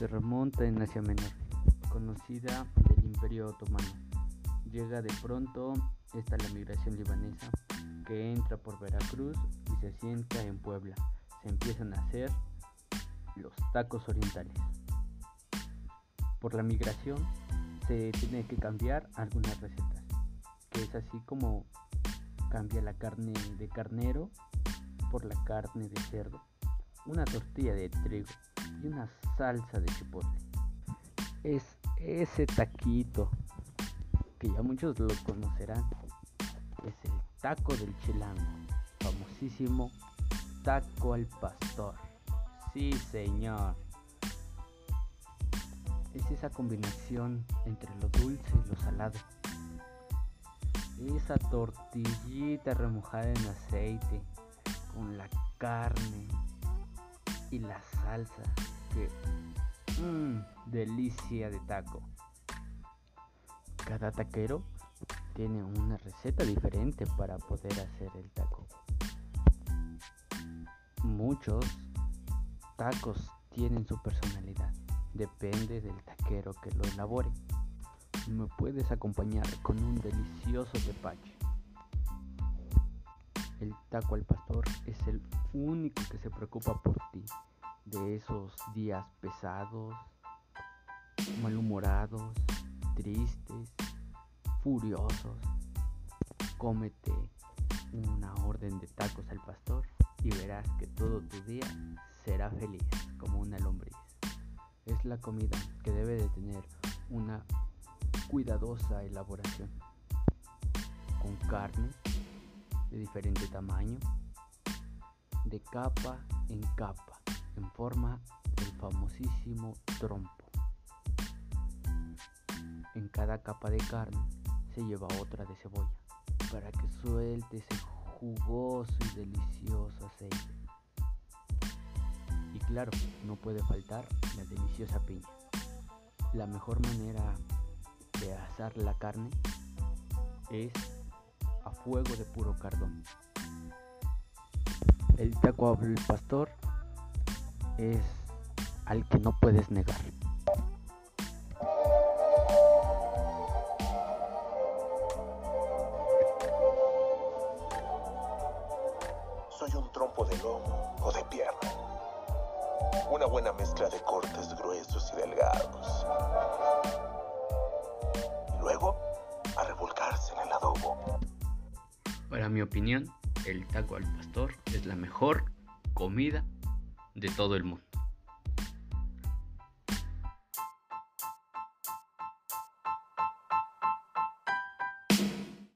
se remonta en Asia Menor, conocida del Imperio Otomano. Llega de pronto esta la migración libanesa que entra por Veracruz y se sienta en Puebla. Se empiezan a hacer los tacos orientales. Por la migración se tiene que cambiar algunas recetas, que es así como cambia la carne de carnero por la carne de cerdo, una tortilla de trigo y una salsa de chipotle. Es ese taquito que ya muchos lo conocerán. Es el taco del chilango, famosísimo taco al pastor. Sí, señor. Es esa combinación entre lo dulce y lo salado. Esa tortillita remojada en aceite con la carne y la salsa que mmm, delicia de taco. Cada taquero tiene una receta diferente para poder hacer el taco. Muchos tacos tienen su personalidad, depende del taquero que lo elabore. Me puedes acompañar con un delicioso tepache. El taco al pastor es el único que se preocupa por ti de esos días pesados, malhumorados, tristes, furiosos. Cómete una orden de tacos al pastor y verás que todo tu día será feliz como una lombriz. Es la comida que debe de tener una cuidadosa elaboración con carne de diferente tamaño, de capa en capa en forma del famosísimo trompo. En cada capa de carne se lleva otra de cebolla para que suelte ese jugoso y delicioso aceite. Y claro, no puede faltar la deliciosa piña. La mejor manera de asar la carne es a fuego de puro cardón. El taco al pastor es al que no puedes negar. Soy un trompo de lomo o de pierna. Una buena mezcla de cortes gruesos y delgados. Y luego, a revolcarse en el adobo. Para mi opinión, el taco al pastor es la mejor comida de todo el mundo.